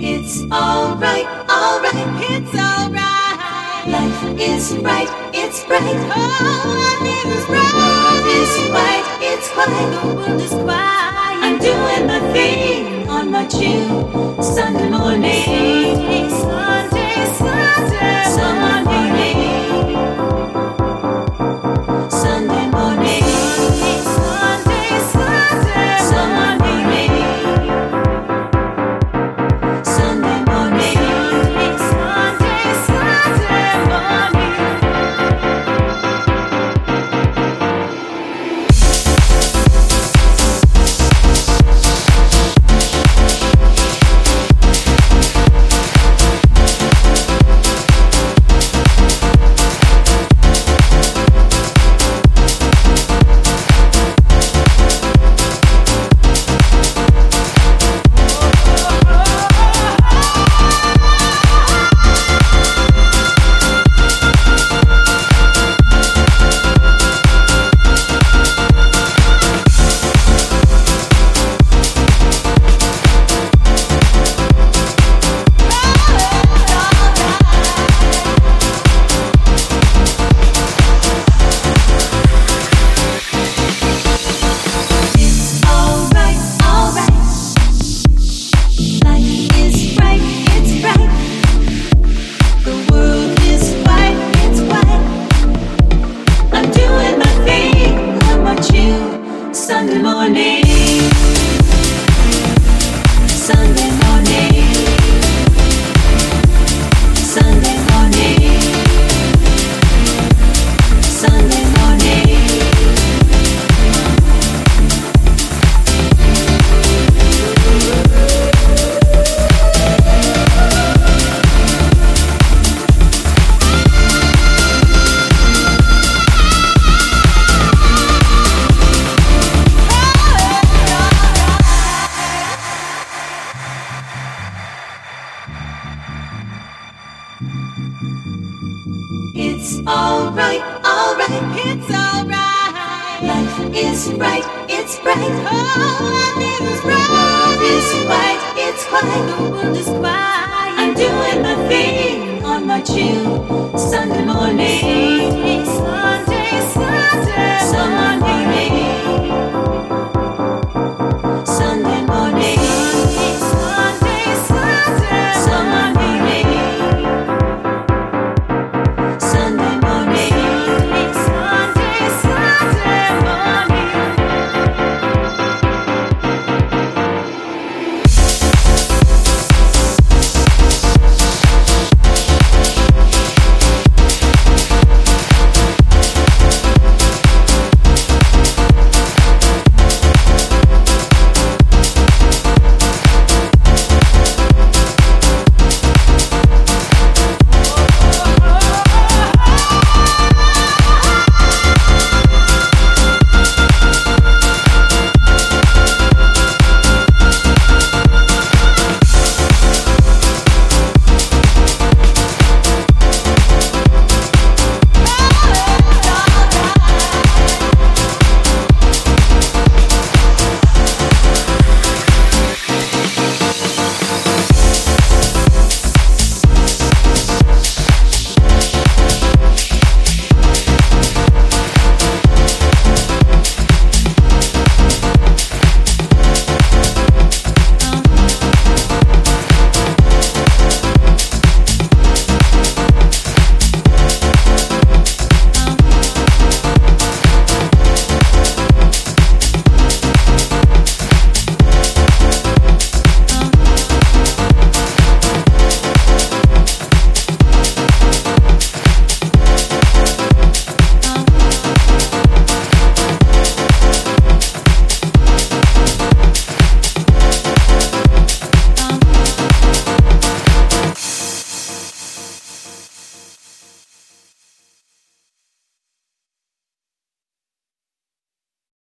It's alright, alright, it's alright. Life is bright, it's bright. Oh, life is bright. The world is quiet, it's quiet. The world is quiet. I'm doing my thing on my chill Sunday morning. Alright, alright, it's alright. Life is bright, it's bright. Oh, life is bright. The world is white, it's white. The world is quiet. I'm doing my thing on my tune. Sunday morning.